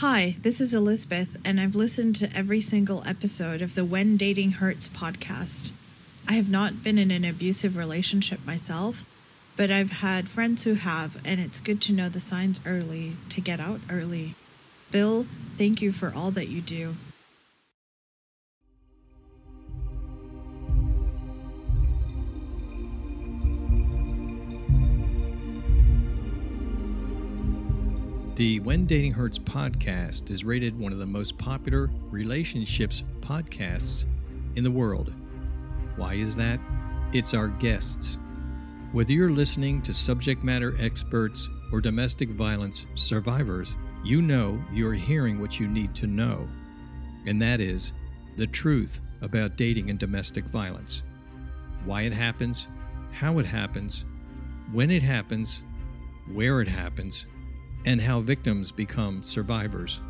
Hi, this is Elizabeth, and I've listened to every single episode of the When Dating Hurts podcast. I have not been in an abusive relationship myself, but I've had friends who have, and it's good to know the signs early to get out early. Bill, thank you for all that you do. The When Dating Hurts podcast is rated one of the most popular relationships podcasts in the world. Why is that? It's our guests. Whether you're listening to subject matter experts or domestic violence survivors, you know you're hearing what you need to know, and that is the truth about dating and domestic violence. Why it happens, how it happens, when it happens, where it happens, and how victims become survivors.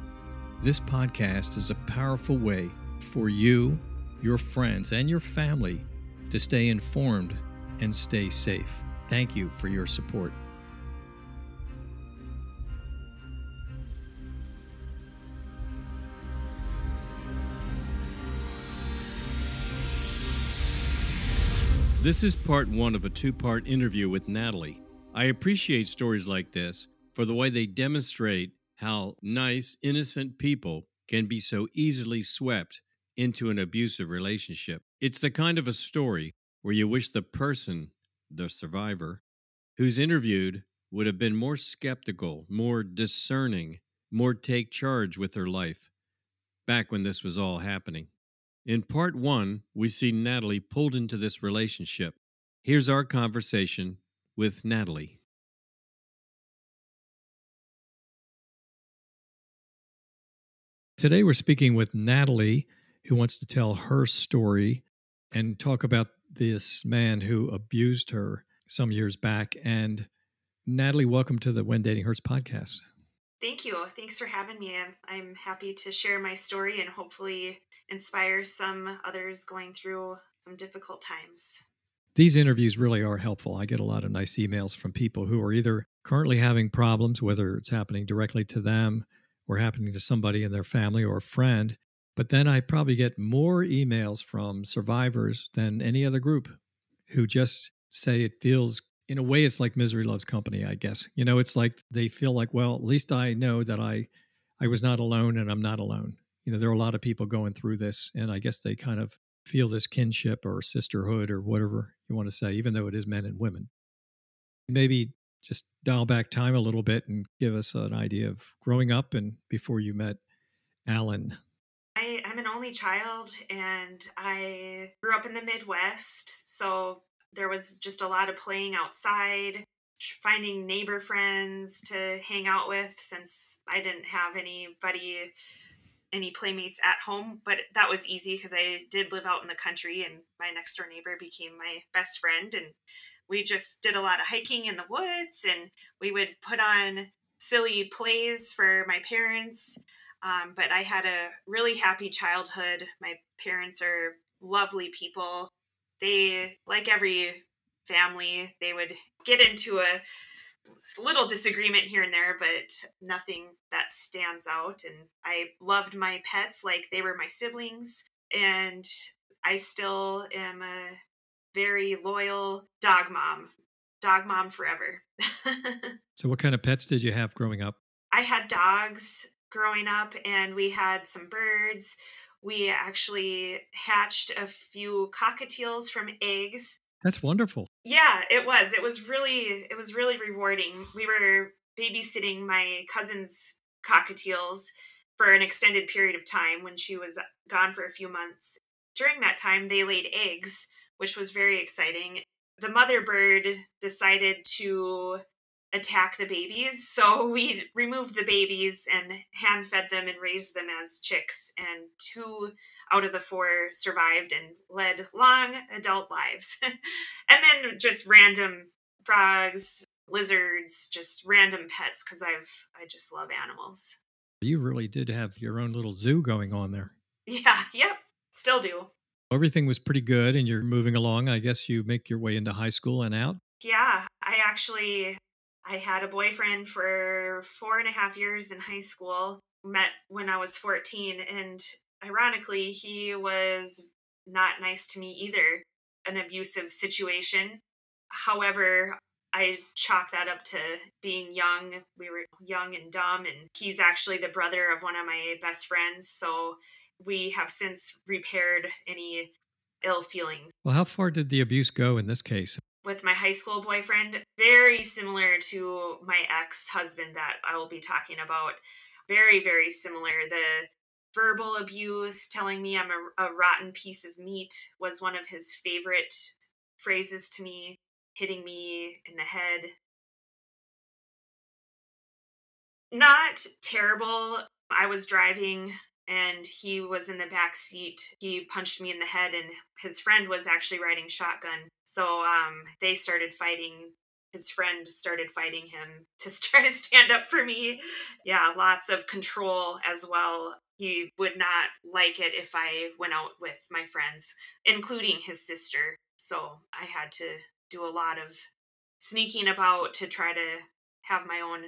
This podcast is a powerful way for you, your friends, and your family to stay informed and stay safe. Thank you for your support. This is part one of a two part interview with Natalie. I appreciate stories like this for the way they demonstrate how nice, innocent people can be so easily swept into an abusive relationship. It's the kind of a story where you wish the person, the survivor, who's interviewed would have been more skeptical, more discerning, more take charge with her life back when this was all happening. In part one, we see Natalie pulled into this relationship. Here's our conversation with Natalie. Today, we're speaking with Natalie, who wants to tell her story and talk about this man who abused her some years back. And Natalie, welcome to the When Dating Hurts podcast. Thank you. Thanks for having me. I'm, I'm happy to share my story and hopefully inspire some others going through some difficult times. These interviews really are helpful. I get a lot of nice emails from people who are either currently having problems, whether it's happening directly to them or happening to somebody in their family or a friend. But then I probably get more emails from survivors than any other group who just say it feels, in a way, it's like misery loves company, I guess. You know, it's like they feel like, well, at least I know that I, I was not alone and I'm not alone. You know, there are a lot of people going through this, and I guess they kind of feel this kinship or sisterhood or whatever you want to say, even though it is men and women. Maybe just dial back time a little bit and give us an idea of growing up and before you met Alan. I, I'm an only child and I grew up in the Midwest. So there was just a lot of playing outside, finding neighbor friends to hang out with since I didn't have anybody any playmates at home but that was easy because i did live out in the country and my next door neighbor became my best friend and we just did a lot of hiking in the woods and we would put on silly plays for my parents. Um, but I had a really happy childhood. My parents are lovely people. They, like every family, they would get into a little disagreement here and there, but nothing that stands out. And I loved my pets like they were my siblings. And I still am a very loyal dog mom. Dog mom forever. so, what kind of pets did you have growing up? I had dogs growing up, and we had some birds. We actually hatched a few cockatiels from eggs. That's wonderful. Yeah, it was. It was really it was really rewarding. We were babysitting my cousin's cockatiels for an extended period of time when she was gone for a few months. During that time, they laid eggs which was very exciting. The mother bird decided to attack the babies. So we removed the babies and hand fed them and raised them as chicks. And two out of the four survived and led long adult lives. and then just random frogs, lizards, just random pets because I've I just love animals. You really did have your own little zoo going on there. Yeah, yep. Still do. Everything was pretty good and you're moving along. I guess you make your way into high school and out. Yeah, I actually I had a boyfriend for four and a half years in high school. met when I was 14, and ironically, he was not nice to me either. An abusive situation. However, I chalk that up to being young. We were young and dumb, and he's actually the brother of one of my best friends. So we have since repaired any ill feelings. Well, how far did the abuse go in this case? With my high school boyfriend, very similar to my ex husband that I will be talking about. Very, very similar. The verbal abuse, telling me I'm a, a rotten piece of meat, was one of his favorite phrases to me, hitting me in the head. Not terrible. I was driving and he was in the back seat. He punched me in the head, and his friend was actually riding shotgun. So um, they started fighting. His friend started fighting him to try to stand up for me. Yeah, lots of control as well. He would not like it if I went out with my friends, including his sister. So I had to do a lot of sneaking about to try to have my own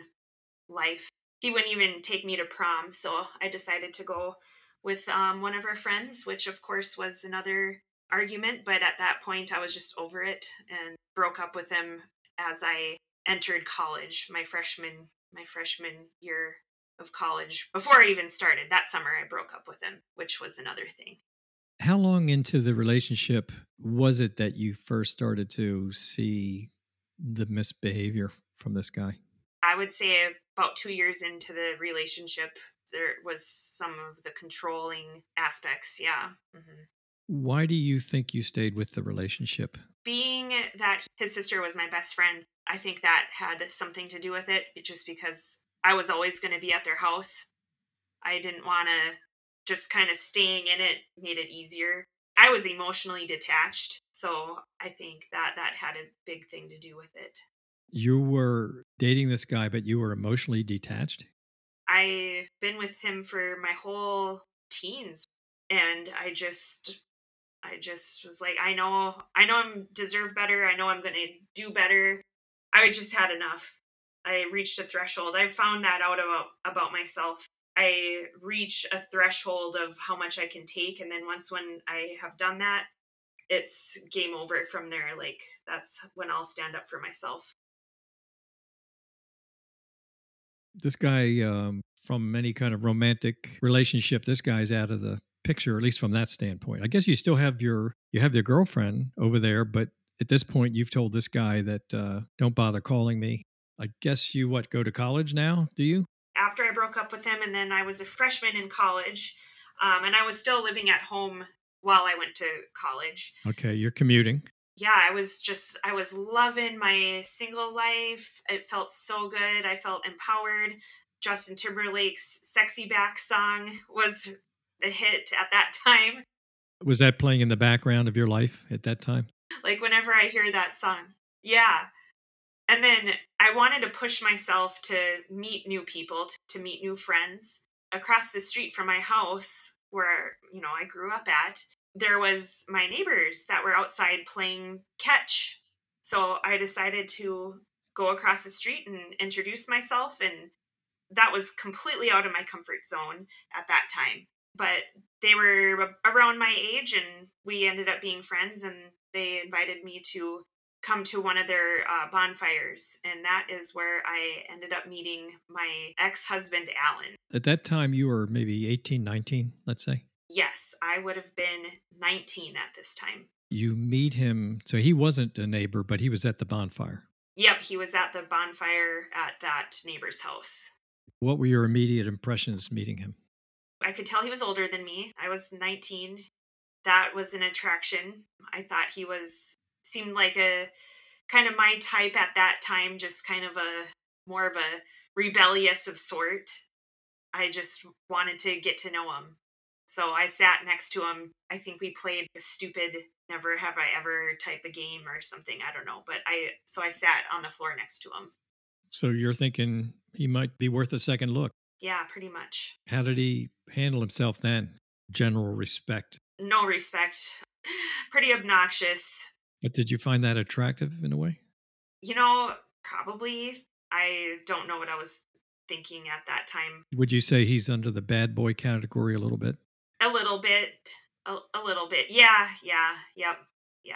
life he wouldn't even take me to prom. So I decided to go with um, one of our friends, which of course was another argument. But at that point, I was just over it and broke up with him as I entered college, my freshman my freshman year of college. Before I even started that summer, I broke up with him, which was another thing. How long into the relationship was it that you first started to see the misbehavior from this guy? I would say about two years into the relationship, there was some of the controlling aspects. Yeah. Mm-hmm. Why do you think you stayed with the relationship? Being that his sister was my best friend, I think that had something to do with it, just because I was always going to be at their house. I didn't want to just kind of staying in it made it easier. I was emotionally detached, so I think that that had a big thing to do with it. You were dating this guy, but you were emotionally detached? I've been with him for my whole teens. And I just I just was like, I know I know I'm deserve better. I know I'm gonna do better. I just had enough. I reached a threshold. I found that out about about myself. I reach a threshold of how much I can take and then once when I have done that, it's game over from there. Like that's when I'll stand up for myself. This guy um, from any kind of romantic relationship this guy's out of the picture at least from that standpoint. I guess you still have your you have your girlfriend over there but at this point you've told this guy that uh, don't bother calling me. I guess you what go to college now do you? After i broke up with him and then i was a freshman in college um, and i was still living at home while i went to college. Okay you're commuting yeah, I was just, I was loving my single life. It felt so good. I felt empowered. Justin Timberlake's Sexy Back song was a hit at that time. Was that playing in the background of your life at that time? Like whenever I hear that song. Yeah. And then I wanted to push myself to meet new people, to, to meet new friends. Across the street from my house, where, you know, I grew up at, there was my neighbors that were outside playing catch. So I decided to go across the street and introduce myself and that was completely out of my comfort zone at that time. But they were around my age and we ended up being friends and they invited me to come to one of their uh, bonfires and that is where i ended up meeting my ex-husband alan at that time you were maybe 18 19 let's say Yes, I would have been 19 at this time. You meet him, so he wasn't a neighbor, but he was at the bonfire. Yep, he was at the bonfire at that neighbor's house. What were your immediate impressions meeting him? I could tell he was older than me. I was 19. That was an attraction. I thought he was seemed like a kind of my type at that time, just kind of a more of a rebellious of sort. I just wanted to get to know him. So I sat next to him. I think we played a stupid never have I ever type of game or something. I don't know. But I, so I sat on the floor next to him. So you're thinking he might be worth a second look. Yeah, pretty much. How did he handle himself then? General respect. No respect. pretty obnoxious. But did you find that attractive in a way? You know, probably. I don't know what I was thinking at that time. Would you say he's under the bad boy category a little bit? A little bit. A, a little bit. Yeah. Yeah. Yep. Yeah.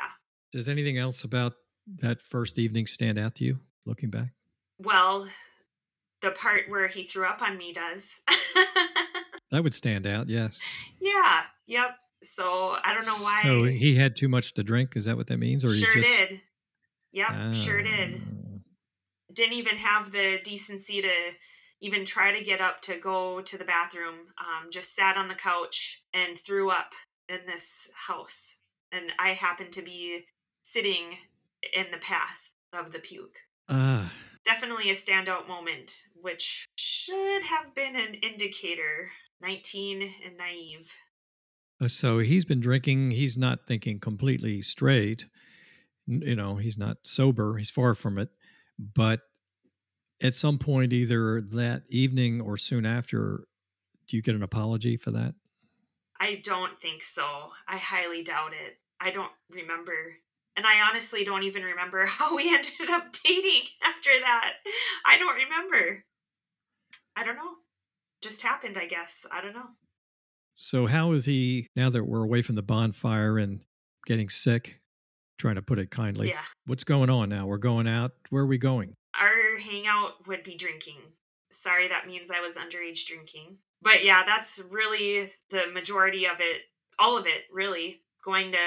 Does anything else about that first evening stand out to you looking back? Well, the part where he threw up on me does. that would stand out, yes. Yeah. Yep. So I don't know why. So he had too much to drink. Is that what that means? Or sure just... did. Yep. Sure did. Ah. Didn't even have the decency to even try to get up to go to the bathroom. Um, just sat on the couch and threw up in this house. And I happened to be sitting in the path of the puke. Ah. Definitely a standout moment, which should have been an indicator. 19 and naive. Uh, so he's been drinking. He's not thinking completely straight. You know, he's not sober. He's far from it. But at some point, either that evening or soon after, do you get an apology for that? I don't think so. I highly doubt it. I don't remember. And I honestly don't even remember how we ended up dating after that. I don't remember. I don't know. Just happened, I guess. I don't know. So, how is he now that we're away from the bonfire and getting sick? Trying to put it kindly. Yeah. What's going on now? We're going out. Where are we going? Our hangout would be drinking. Sorry, that means I was underage drinking. But yeah, that's really the majority of it. All of it, really. Going to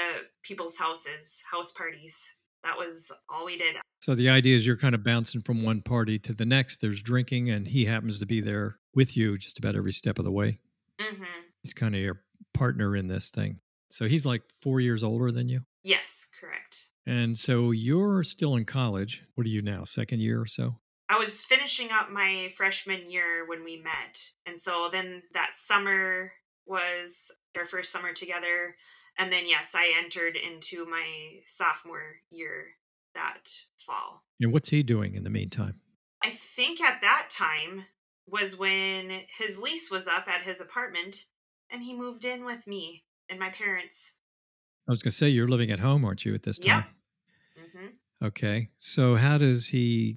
people's houses, house parties. That was all we did. So the idea is you're kind of bouncing from one party to the next. There's drinking, and he happens to be there with you just about every step of the way. Mm-hmm. He's kind of your partner in this thing. So he's like four years older than you? Yes, correct. And so you're still in college. What are you now, second year or so? I was finishing up my freshman year when we met. And so then that summer was our first summer together. And then, yes, I entered into my sophomore year that fall. And what's he doing in the meantime? I think at that time was when his lease was up at his apartment and he moved in with me and my parents. I was going to say, you're living at home, aren't you, at this time? Yeah. Mm-hmm. Okay. So, how does he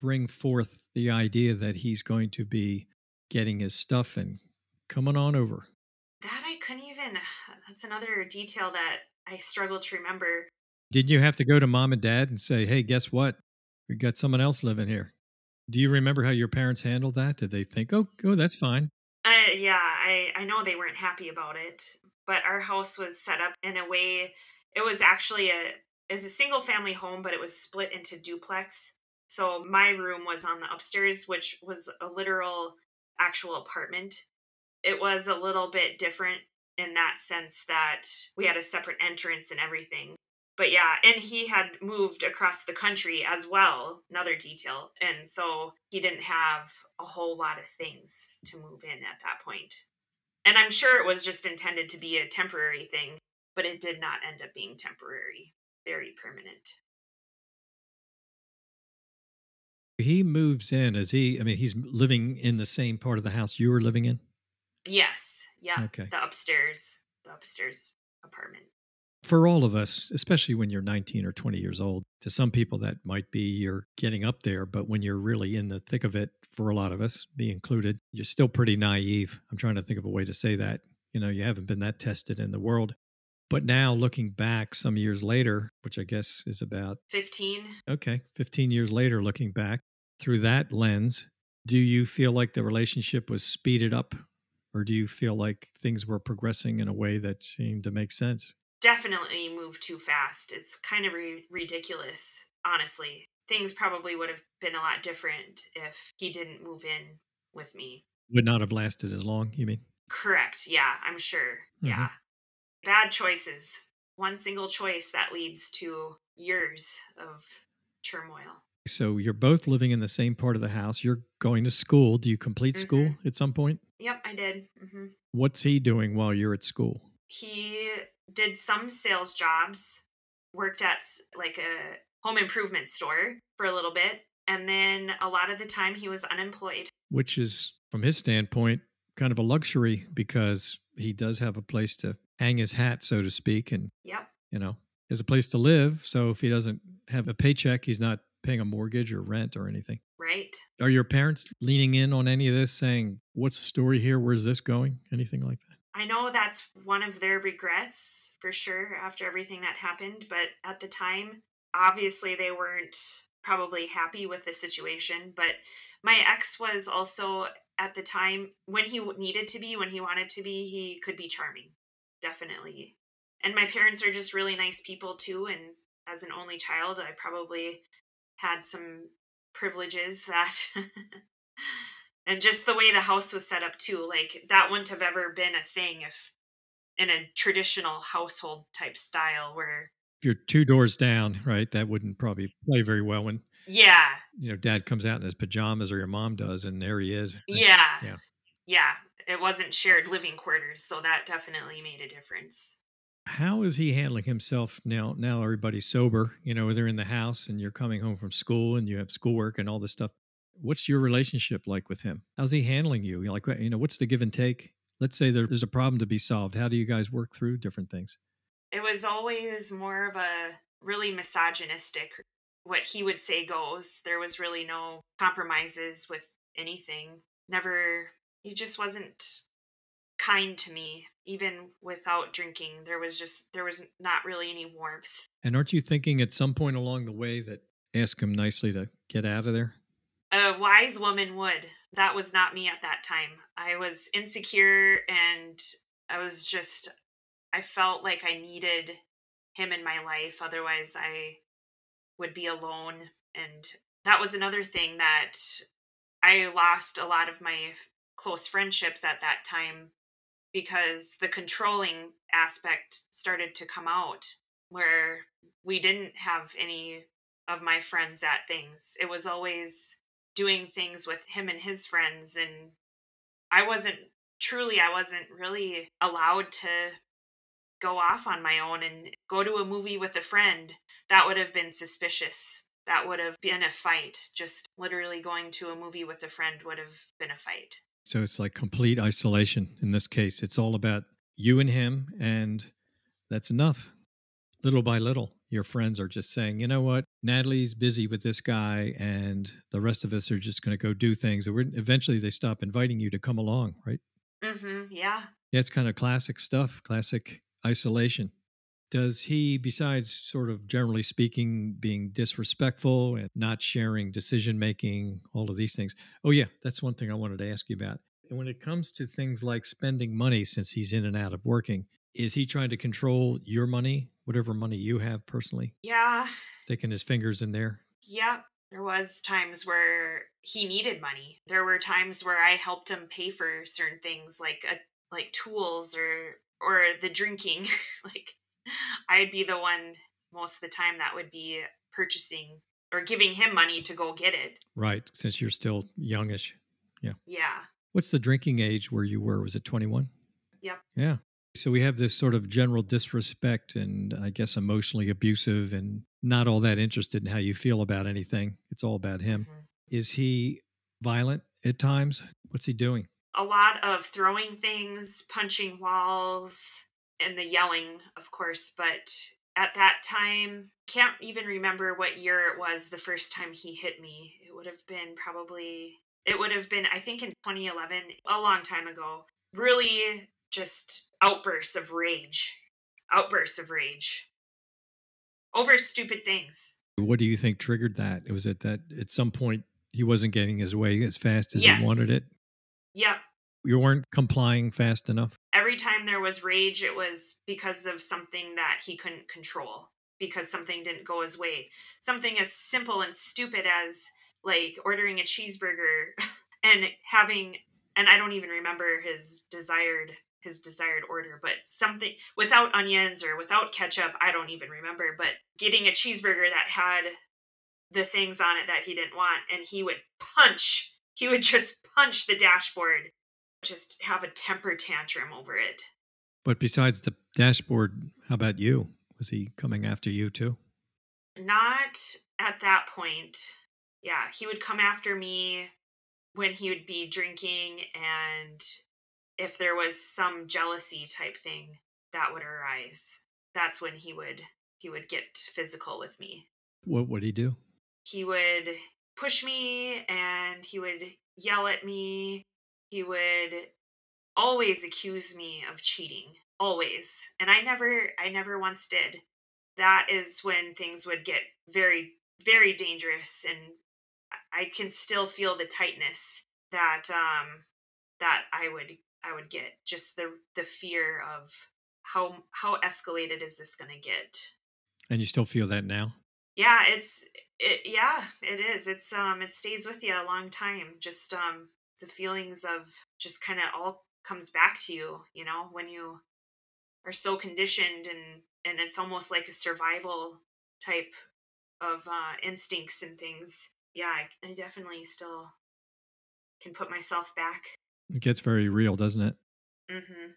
bring forth the idea that he's going to be getting his stuff and coming on over? That I couldn't even. That's another detail that I struggle to remember. Didn't you have to go to mom and dad and say, hey, guess what? We got someone else living here? Do you remember how your parents handled that? Did they think, oh, oh that's fine? Uh, yeah, I, I know they weren't happy about it, but our house was set up in a way. It was actually a is a single family home, but it was split into duplex. So my room was on the upstairs, which was a literal actual apartment. It was a little bit different in that sense that we had a separate entrance and everything but yeah, and he had moved across the country as well, another detail. And so he didn't have a whole lot of things to move in at that point. And I'm sure it was just intended to be a temporary thing, but it did not end up being temporary, very permanent. He moves in. Is he, I mean, he's living in the same part of the house you were living in? Yes. Yeah. Okay. The upstairs, the upstairs apartment for all of us, especially when you're 19 or 20 years old, to some people that might be you're getting up there, but when you're really in the thick of it, for a lot of us, me included, you're still pretty naive. I'm trying to think of a way to say that. You know, you haven't been that tested in the world. But now looking back some years later, which I guess is about 15. Okay, 15 years later, looking back through that lens, do you feel like the relationship was speeded up or do you feel like things were progressing in a way that seemed to make sense? definitely moved too fast. It's kind of re- ridiculous, honestly. Things probably would have been a lot different if he didn't move in with me. Would not have lasted as long, you mean? Correct. Yeah, I'm sure. Mm-hmm. Yeah. Bad choices. One single choice that leads to years of turmoil. So you're both living in the same part of the house. You're going to school. Do you complete mm-hmm. school at some point? Yep, I did. Mm-hmm. What's he doing while you're at school? He did some sales jobs, worked at like a home improvement store for a little bit, and then a lot of the time he was unemployed. Which is, from his standpoint, kind of a luxury because he does have a place to hang his hat, so to speak, and yep. you know, has a place to live. So if he doesn't have a paycheck, he's not paying a mortgage or rent or anything. right? Are your parents leaning in on any of this, saying, What's the story here? Where's this going? Anything like that? I know that's one of their regrets for sure after everything that happened, but at the time, obviously they weren't probably happy with the situation. But my ex was also at the time when he needed to be, when he wanted to be, he could be charming, definitely. And my parents are just really nice people too. And as an only child, I probably had some privileges that and just the way the house was set up too like that wouldn't have ever been a thing if in a traditional household type style where if you're two doors down right that wouldn't probably play very well when yeah you know dad comes out in his pajamas or your mom does and there he is yeah yeah yeah it wasn't shared living quarters so that definitely made a difference. How is he handling himself now now everybody's sober? You know they're in the house and you're coming home from school and you have schoolwork and all this stuff. What's your relationship like with him? How's he handling you? Like you know what's the give and take? Let's say there's a problem to be solved. How do you guys work through different things? It was always more of a really misogynistic what he would say goes. There was really no compromises with anything. Never he just wasn't kind to me even without drinking. There was just there was not really any warmth. And aren't you thinking at some point along the way that ask him nicely to get out of there? A wise woman would. That was not me at that time. I was insecure and i was just i felt like i needed him in my life. Otherwise i would be alone. And that was another thing that i lost a lot of my close friendships at that time because the controlling aspect started to come out where we didn't have any of my friends at things. It was always doing things with him and his friends and I wasn't truly I wasn't really allowed to go off on my own and go to a movie with a friend. That would have been suspicious. That would have been a fight. Just literally going to a movie with a friend would have been a fight. So it's like complete isolation in this case. It's all about you and him, and that's enough. Little by little, your friends are just saying, you know what, Natalie's busy with this guy, and the rest of us are just going to go do things. And eventually they stop inviting you to come along, right? Mm-hmm. Yeah. Yeah, it's kind of classic stuff, classic isolation. Does he, besides sort of generally speaking, being disrespectful and not sharing decision making, all of these things? Oh, yeah, that's one thing I wanted to ask you about. And when it comes to things like spending money, since he's in and out of working, is he trying to control your money, whatever money you have personally? Yeah. Sticking his fingers in there? Yeah. There was times where he needed money. There were times where I helped him pay for certain things like a, like tools or or the drinking. like I'd be the one most of the time that would be purchasing or giving him money to go get it. Right, since you're still youngish. Yeah. Yeah. What's the drinking age where you were? Was it 21? Yep. Yeah. So we have this sort of general disrespect and I guess emotionally abusive and not all that interested in how you feel about anything. It's all about him. Mm-hmm. Is he violent at times? What's he doing? A lot of throwing things, punching walls, and the yelling, of course, but at that time, can't even remember what year it was the first time he hit me. It would have been probably it would have been, I think, in 2011, a long time ago. Really just outbursts of rage. Outbursts of rage over stupid things. What do you think triggered that? Was it that at some point he wasn't getting his way as fast as yes. he wanted it? Yep. You weren't complying fast enough? Every time there was rage, it was because of something that he couldn't control, because something didn't go his way. Something as simple and stupid as like ordering a cheeseburger and having and I don't even remember his desired his desired order, but something without onions or without ketchup, I don't even remember, but getting a cheeseburger that had the things on it that he didn't want and he would punch, he would just punch the dashboard, just have a temper tantrum over it. But besides the dashboard, how about you? Was he coming after you too? Not at that point yeah, he would come after me when he would be drinking and if there was some jealousy type thing that would arise. That's when he would he would get physical with me. What would he do? He would push me and he would yell at me. He would always accuse me of cheating, always. And I never I never once did. That is when things would get very very dangerous and I can still feel the tightness that um that I would I would get just the the fear of how how escalated is this going to get and you still feel that now yeah it's it yeah it is it's um it stays with you a long time just um the feelings of just kind of all comes back to you you know when you are so conditioned and and it's almost like a survival type of uh instincts and things. Yeah I, I definitely still can put myself back. It gets very real doesn't it? Mm-hmm.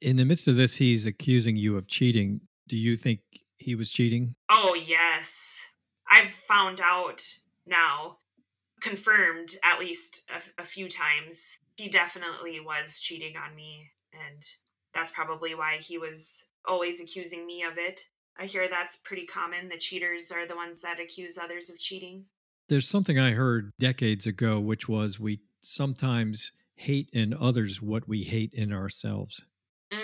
in the midst of this he's accusing you of cheating. Do you think he was cheating? Oh yes. I've found out now confirmed at least a, a few times he definitely was cheating on me and that's probably why he was always accusing me of it i hear that's pretty common the cheaters are the ones that accuse others of cheating there's something i heard decades ago which was we sometimes hate in others what we hate in ourselves mm.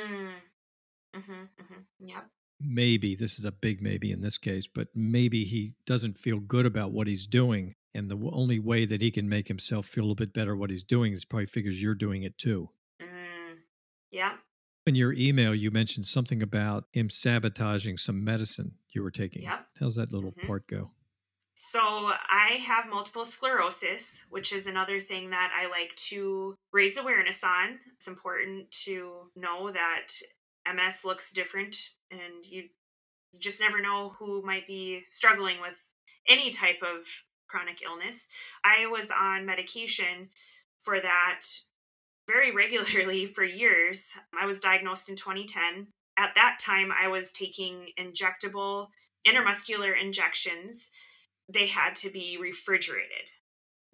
mm-hmm, mm-hmm. yep maybe this is a big maybe in this case but maybe he doesn't feel good about what he's doing and the only way that he can make himself feel a little bit better what he's doing is probably figures you're doing it too. Mm, yeah. In your email, you mentioned something about him sabotaging some medicine you were taking. Yep. How's that little mm-hmm. part go? So, I have multiple sclerosis, which is another thing that I like to raise awareness on. It's important to know that MS looks different and you just never know who might be struggling with any type of chronic illness. I was on medication for that very regularly for years. I was diagnosed in 2010. At that time, I was taking injectable intramuscular injections. They had to be refrigerated.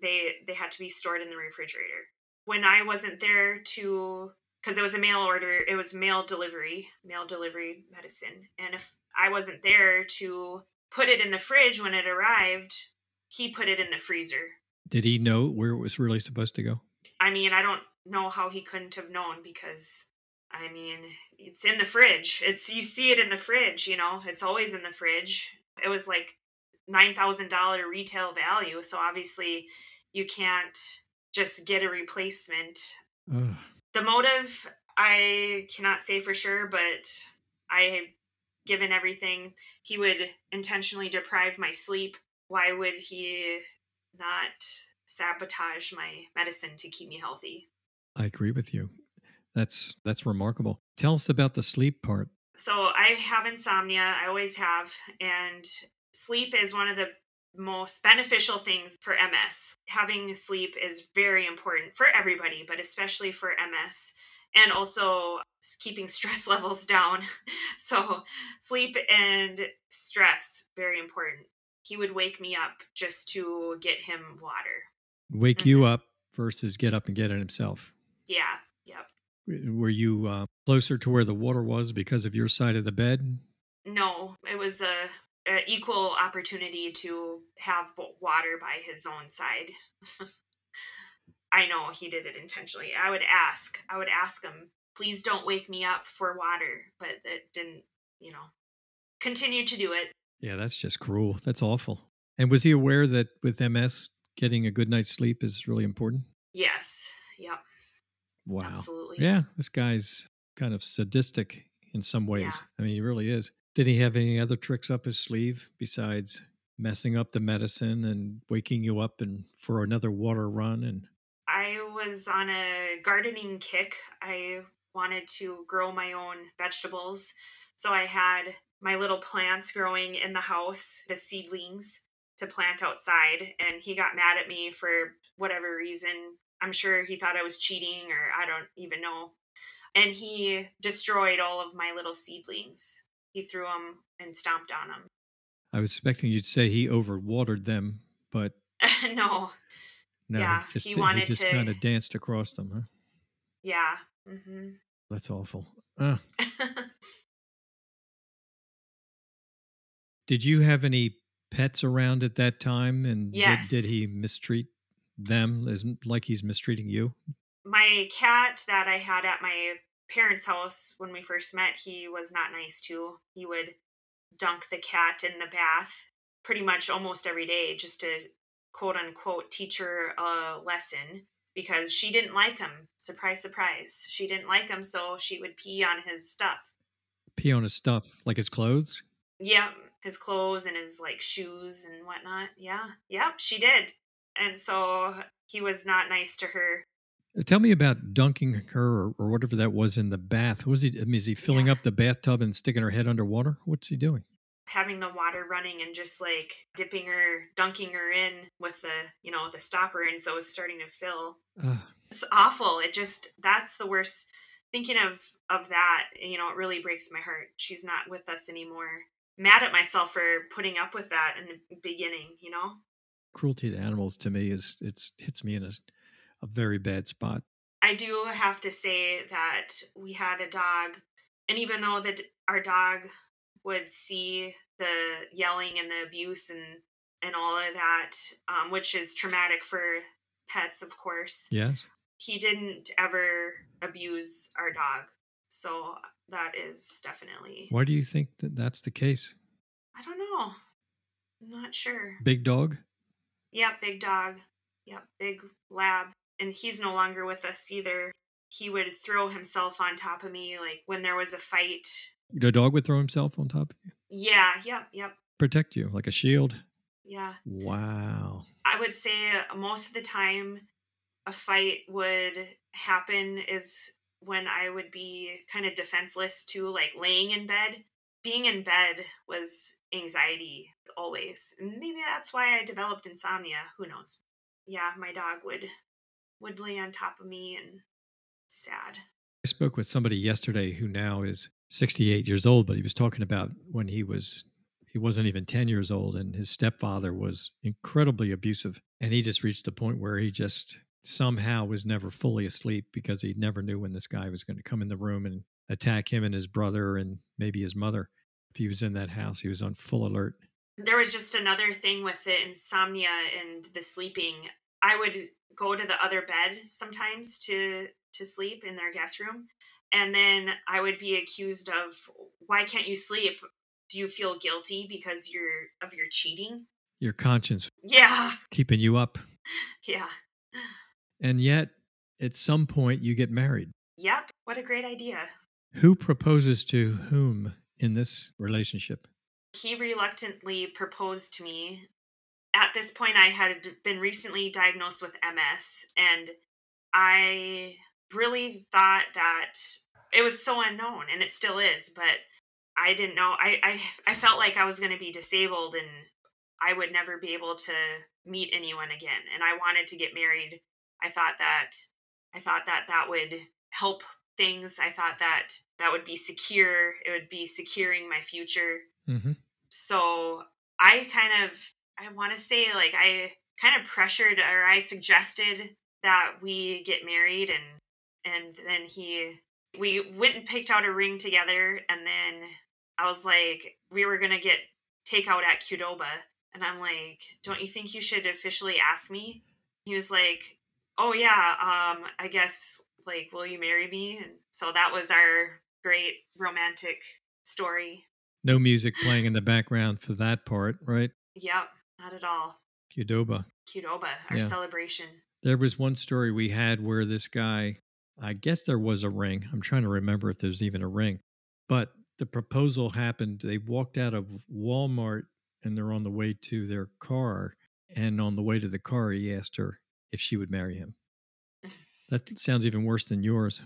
They they had to be stored in the refrigerator. When I wasn't there to because it was a mail order, it was mail delivery, mail delivery medicine. And if I wasn't there to put it in the fridge when it arrived, he put it in the freezer. Did he know where it was really supposed to go? I mean, I don't know how he couldn't have known because I mean, it's in the fridge. It's you see it in the fridge, you know. It's always in the fridge. It was like $9,000 retail value, so obviously you can't just get a replacement. Ugh. The motive I cannot say for sure, but I given everything, he would intentionally deprive my sleep why would he not sabotage my medicine to keep me healthy? I agree with you. That's that's remarkable. Tell us about the sleep part. So I have insomnia. I always have, and sleep is one of the most beneficial things for MS. Having sleep is very important for everybody, but especially for MS. And also keeping stress levels down. so, sleep and stress, very important he would wake me up just to get him water. Wake mm-hmm. you up versus get up and get it himself. Yeah. Yep. Were you uh, closer to where the water was because of your side of the bed? No, it was a, a equal opportunity to have water by his own side. I know he did it intentionally. I would ask, I would ask him, please don't wake me up for water, but it didn't, you know, continue to do it. Yeah, that's just cruel. That's awful. And was he aware that with MS, getting a good night's sleep is really important? Yes. Yep. Wow. Absolutely. Yeah, this guy's kind of sadistic in some ways. Yeah. I mean, he really is. Did he have any other tricks up his sleeve besides messing up the medicine and waking you up and for another water run and I was on a gardening kick. I wanted to grow my own vegetables. So I had my little plants growing in the house, the seedlings to plant outside. And he got mad at me for whatever reason. I'm sure he thought I was cheating or I don't even know. And he destroyed all of my little seedlings. He threw them and stomped on them. I was expecting you'd say he overwatered them, but no. No, yeah, just, he wanted he just to... kind of danced across them, huh? Yeah. Mm-hmm. That's awful. Uh. Did you have any pets around at that time? And Yes. did, did he mistreat them as like he's mistreating you? my cat that I had at my parents' house when we first met, he was not nice to. He would dunk the cat in the bath pretty much almost every day just to quote unquote teach her a lesson because she didn't like him. Surprise, surprise. She didn't like him, so she would pee on his stuff. Pee on his stuff, like his clothes? Yep, his clothes and his like shoes and whatnot. Yeah, yep, she did. And so he was not nice to her. Uh, Tell me about dunking her or, or whatever that was in the bath. Was he? I mean, is he filling Yeah. up the bathtub and sticking her head underwater? What's he doing? having the water running and just like dipping her, dunking her in with the, you know, the stopper. And so it's starting to fill. Uh, It's awful. It just, that's the worst. Thinking of, of that, you know, it really breaks my heart. She's not with us anymore. Mad at myself for putting up with that in the beginning, you know? cruelty to animals to me is it's hits me in a, a very bad spot. I do have to say that we had a dog, and even though that our dog would see the yelling and the abuse and and all of that, um, which is traumatic for pets, of course, Yes. he didn't ever abuse our dog. So that is definitely. Why do you think that that's the case? I don't know. I'm not sure. Big dog? Yep, big dog. Yep, big lab. And he's no longer with us either. He would throw himself on top of me, like when there was a fight. The dog would throw himself on top of you, Yeah, yep, yep, protect you like a shield. yeah. Wow. I would say most of the time a fight would happen is when I would be kind of defenseless too, like laying in bed. Being in bed was anxiety always. Maybe that's why I developed insomnia. Who knows? Yeah, my dog would would lay on top of me and sad. I spoke with somebody yesterday who now is 68 years old, but he was talking about when he was he wasn't even 10 years old and his stepfather was incredibly abusive and he just reached the point where he just somehow was never fully asleep because he never knew when this guy was going to come in the room and attack him and his brother and maybe his mother. If he was in that house he was on full alert. There was just another thing with the insomnia and the sleeping. I would go to the other bed sometimes to to sleep in their guest room and then i would be accused of why can't you sleep? Do you feel guilty because you're of your cheating? Your conscience yeah. keeping you up. Yeah and yet at some point you get married yep what a great idea who proposes to whom in this relationship he reluctantly proposed to me. At this point, I had been recently diagnosed with MS, and I really thought that it was so unknown, and it still is, but I didn't know. I, I, I felt like I was going to be disabled and I would never be able to meet anyone again. And I wanted to get married. I thought that I thought that that would help things. I thought that that would be secure. It would be securing my future mm-hmm. so i kind of i want to say like i kind of pressured or i suggested that we get married and and then he we went and picked out a ring together and then i was like we were gonna get takeout at qdoba and i'm like don't you think you should officially ask me he was like oh yeah um i guess like will you marry me and so that was our great romantic story no music playing in the background for that part right Yep, not at all. qdoba Qdoba, our Yeah. celebration. There was one story we had where this guy, I guess there was a ring. I'm trying to remember if there's even a ring, but the proposal happened. They walked out of Walmart and they're on the way to their car. And on the way to the car, he asked her if she would marry him. That sounds even worse than yours.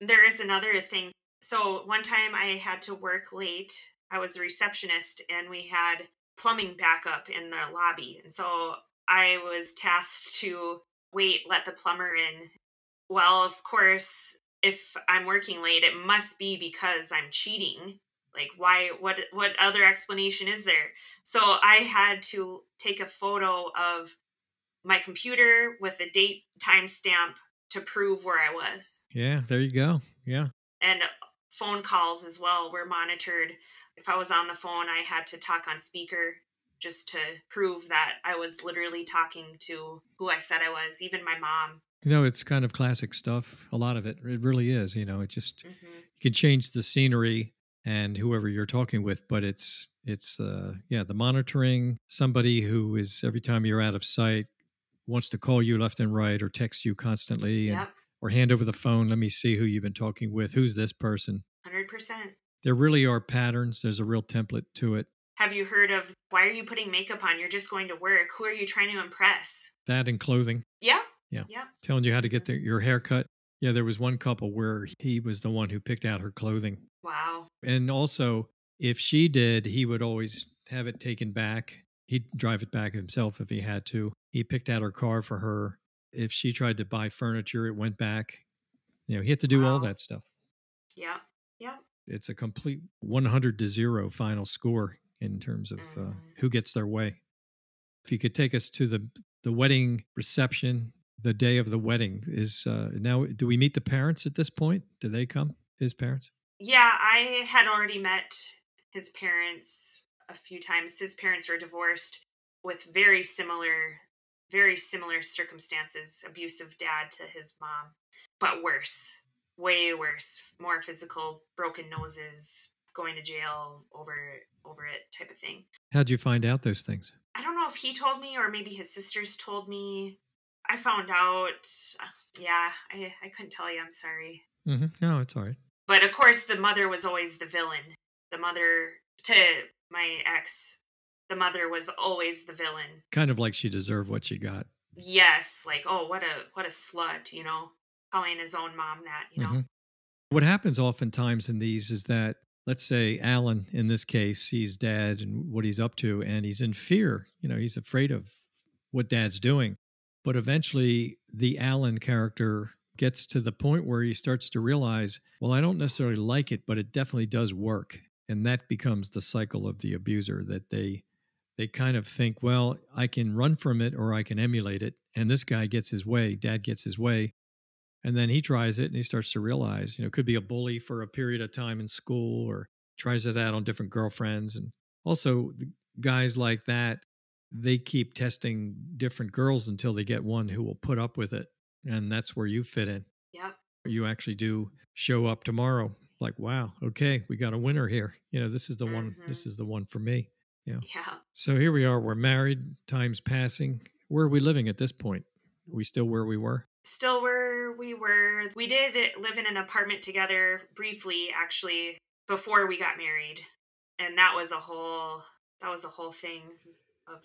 There is another thing. So one time I had to work late. I was a receptionist and we had plumbing backup in the lobby. And so I was tasked to wait, let the plumber in. Well, of course, if I'm working late, it must be because I'm cheating. Like why what what other explanation is there? So I had to take a photo of my computer with a date timestamp to prove where I was. Yeah, there you go. Yeah. And phone calls as well were monitored. If I was on the phone, I had to talk on speaker just to prove that I was literally talking to who I said I was, even my mom. You know, it's kind of classic stuff. A lot of it. It really is. You know, it just hmm you can change the scenery and whoever you're talking with, but it's it's uh yeah, the monitoring, somebody who is every time you're out of sight wants to call you left and right or text you constantly and Yep, or hand over the phone, let me see who you've been talking with, who's this person. 100%. There really are patterns. There's a real template to it. Have you heard of why are you putting makeup on? You're just going to work. Who are you trying to impress? That and clothing, Yeah. Yeah. Yep. telling you how to get mm-hmm. the, your hair cut. Yeah, there was one couple where he was the one who picked out her clothing. Wow. And also, if she did, he would always have it taken back. He'd drive it back himself if he had to. He picked out her car for her. If she tried to buy furniture, it went back. You know, he had to do all that stuff. Yeah. Yeah. It's a complete 100 to 0 final score in terms of uh, Mhm. who gets their way. If you could take us to the the wedding reception, the day of the wedding is uh, now. Do we meet the parents at this point? Do they come? His parents? Yeah, I had already met his parents a few times. His parents were divorced with very similar very similar circumstances. Abusive dad to his mom, but worse. Way worse. More physical, broken noses, going to jail over over it type of thing. How'd you find out those things? I don't know if he told me or maybe his sisters told me. I found out. uh, Yeah, I I couldn't tell you. I'm sorry. mm-hmm. No, it's all right. But of course, the mother was always the villain. The mother to my ex, the mother was always the villain. Kind of like she deserved what she got. Yes, like oh, what a what a slut, you know, calling his own mom that, you know. Mhm. What happens oftentimes in these is that, let's say Alan, in this case, sees dad and what he's up to, and he's in fear. You know, he's afraid of what dad's doing. But eventually, the Alan character gets to the point where he starts to realize, well, I don't necessarily like it, but it definitely does work. And that becomes the cycle of the abuser that they they kind of think, well, I can run from it or I can emulate it. And this guy gets his way, dad gets his way. And then he tries it and he starts to realize, you know, it could be a bully for a period of time in school or tries it out on different girlfriends. And also, the guys like that, they keep testing different girls until they get one who will put up with it. And that's where you fit in. Yep. You actually do show up tomorrow, like, wow, okay, we got a winner here. You know, this is the one, this Mhm. is the one for me. Yeah. So here we are, we're married, time's passing. Where are we living at this point? Are we still where we were? Still where we were. We did live in an apartment together briefly actually before we got married. And that was a whole that was a whole thing of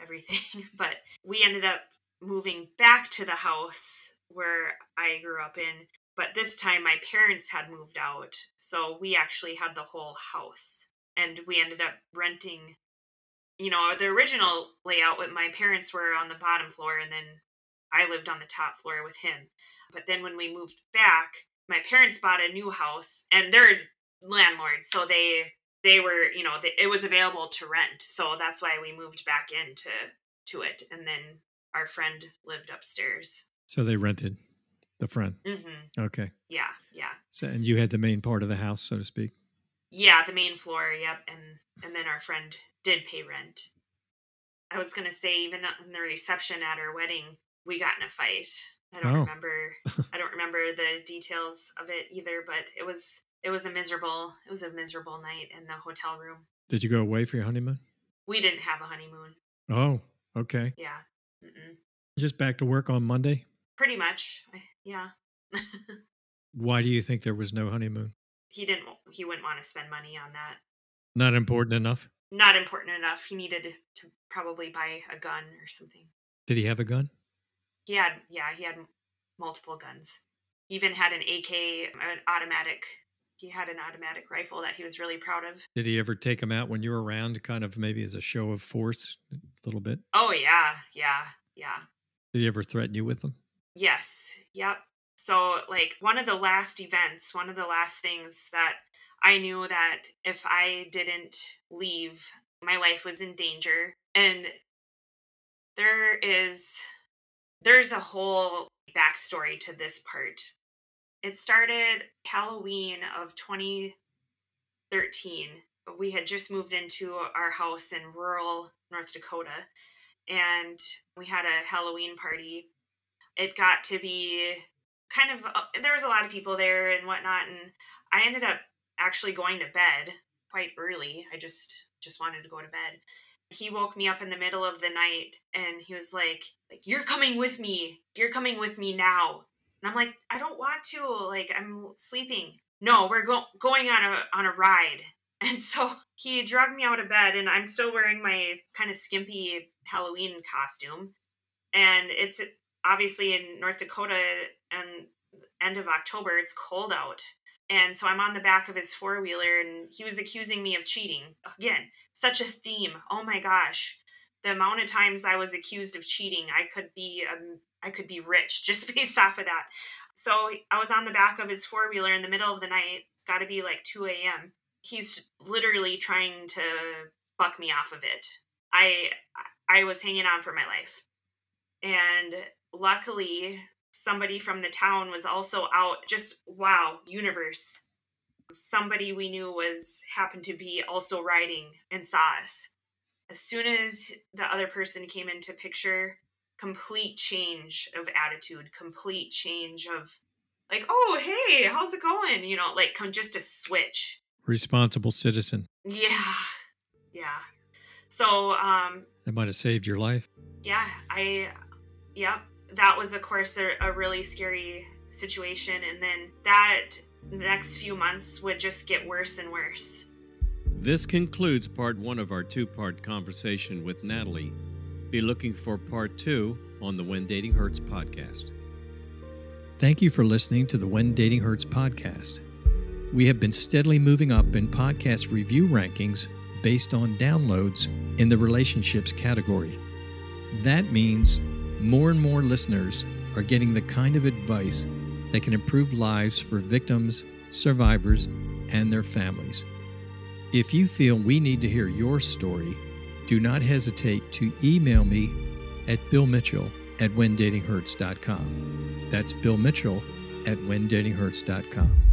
everything. but we ended up moving back to the house where I grew up in. But this time my parents had moved out. So we actually had the whole house. And we ended up renting you know, the original layout with my parents were on the bottom floor and then I lived on the top floor with him. But then when we moved back, my parents bought a new house and they're landlords, so they they were, you know, they, it was available to rent. So that's why we moved back into to it and then our friend lived upstairs. So they rented the friend. Mhm. Okay. Yeah, yeah. So and you had the main part of the house, so to speak. Yeah, the main floor, yep, and and then our friend did pay rent. I was gonna say even in the reception at our wedding, we got in a fight. I don't Oh. remember. I don't remember the details of it either, but it was it was a miserable it was a miserable night in the hotel room. Did you go away for your honeymoon? We didn't have a honeymoon. Oh, okay. Yeah, Mm-mm. Just back to work on Monday. Pretty much. Yeah. Why do you think there was no honeymoon? he didn't. He wouldn't want to spend money on that. Not important enough. Not important enough. He needed to probably buy a gun or something. Did he have a gun? He had, yeah, he had multiple guns. He even had an AK, an automatic. He had an automatic rifle that he was really proud of. Did he ever take him out when you were around, kind of maybe as a show of force, a little bit? Oh yeah, yeah, yeah. Did he ever threaten you with them? Yes, yep. So like one of the last events, one of the last things that I knew that if I didn't leave, my life was in danger. And there is there's a whole backstory to this part. It started Halloween of 2013. We had just moved into our house in rural North Dakota. And we had a Halloween party. It got to be kind of, uh, there was a lot of people there and whatnot. And I ended up actually going to bed quite early. I just, just wanted to go to bed. He woke me up in the middle of the night and he was like, like you're coming with me. You're coming with me now. And I'm like, I don't want to. Like, I'm sleeping. No, we're go- going on a on a ride. And so he dragged me out of bed, and I'm still wearing my kind of skimpy Halloween costume. And it's obviously in North Dakota and end of October, it's cold out. And so I'm on the back of his four wheeler, and he was accusing me of cheating. Again, such a theme. Oh my gosh. The amount of times I was accused of cheating, I could be um, I could be rich just based off of that. So I was on the back of his four wheeler in the middle of the night. It's got to be like 2 a.m. He's literally trying to buck me off of it. I I was hanging on for my life, and luckily somebody from the town was also out. Just wow, universe! Somebody we knew was happened to be also riding and saw us. As soon as the other person came into picture, complete change of attitude, complete change of like, oh, hey, how's it going? You know, like come just a switch. Responsible citizen. Yeah. Yeah. So, um, that might have saved your life. Yeah. I, yep. That was, of course, a, a really scary situation. And then that next few months would just get worse and worse. This concludes part one of our two part conversation with Natalie be looking for part two on the When Dating Hurts podcast. Thank you for listening to the When Dating Hurts podcast. We have been steadily moving up in podcast review rankings based on downloads in the relationships category. That means more and more listeners are getting the kind of advice that can improve lives for victims, survivors, and their families. If you feel we need to hear your story, do not hesitate to email me at billmitchell at whendatinghurts.com. That's Bill Mitchell at whendatinghurts.com.